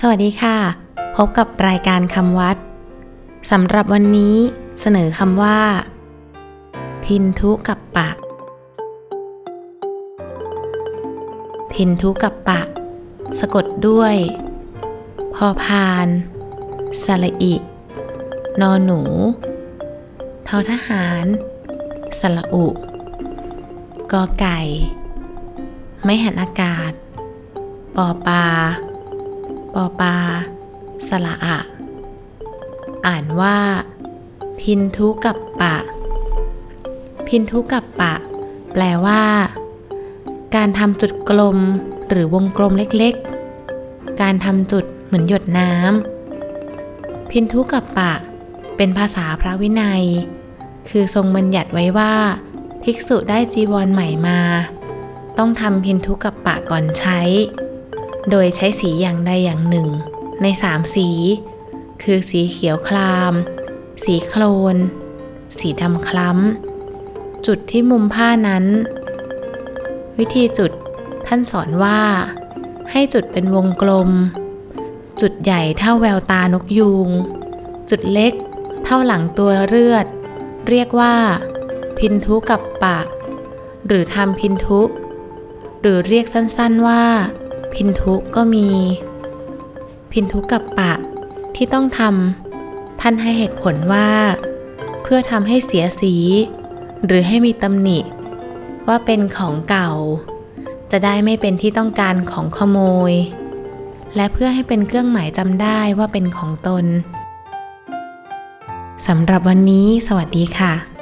สวัสดีค่ะ พบกับรายการคำวัดสำหรับวันนี้เสนอคำว่า พินทุกับปะ พินทุกับปะ สะกดด้วย พอพานสระอิ นอหนูทอทหารสระอุ กอไก่ ไม่หันอากาศ ปอปลา ปอปา สละอะ อ่านว่า พินทุกับปะ พินทุกับปะ แปลว่า การทำจุดกลมหรือวงกลมเล็กๆ การทำจุดเหมือนหยดน้ำ พินทุกับปะ เป็นภาษาพระวินัย คือทรงบัญญัติไว้ว่า ภิกษุได้จีวรใหม่มา ต้องทำพินทุกับปะก่อนใช้ โดยใช้สีอย่างใดอย่างหนึ่ง ในสามสี คือสีเขียวคลาม สีโคลน สีดำคล้ำ จุดที่มุมผ้านั้น วิธีจุดท่านสอนว่า ให้จุดเป็นวงกลม จุดใหญ่เท่าแววตานกยูง จุดเล็กเท่าหลังตัวเลือด เรียกว่า พินทุกับปะ หรือทำพินทุ หรือเรียกสั้นๆว่า พินทุก็มี พินทุกับปะที่ต้องทำท่านให้เหตุผลว่า เพื่อทำให้เสียสี หรือให้มีตำหนิ ว่าเป็นของเก่า จะได้ไม่เป็นที่ต้องการของขโมย และเพื่อให้เป็นเครื่องหมายจำได้ว่าเป็นของตนสำหรับวันนี้สวัสดีค่ะ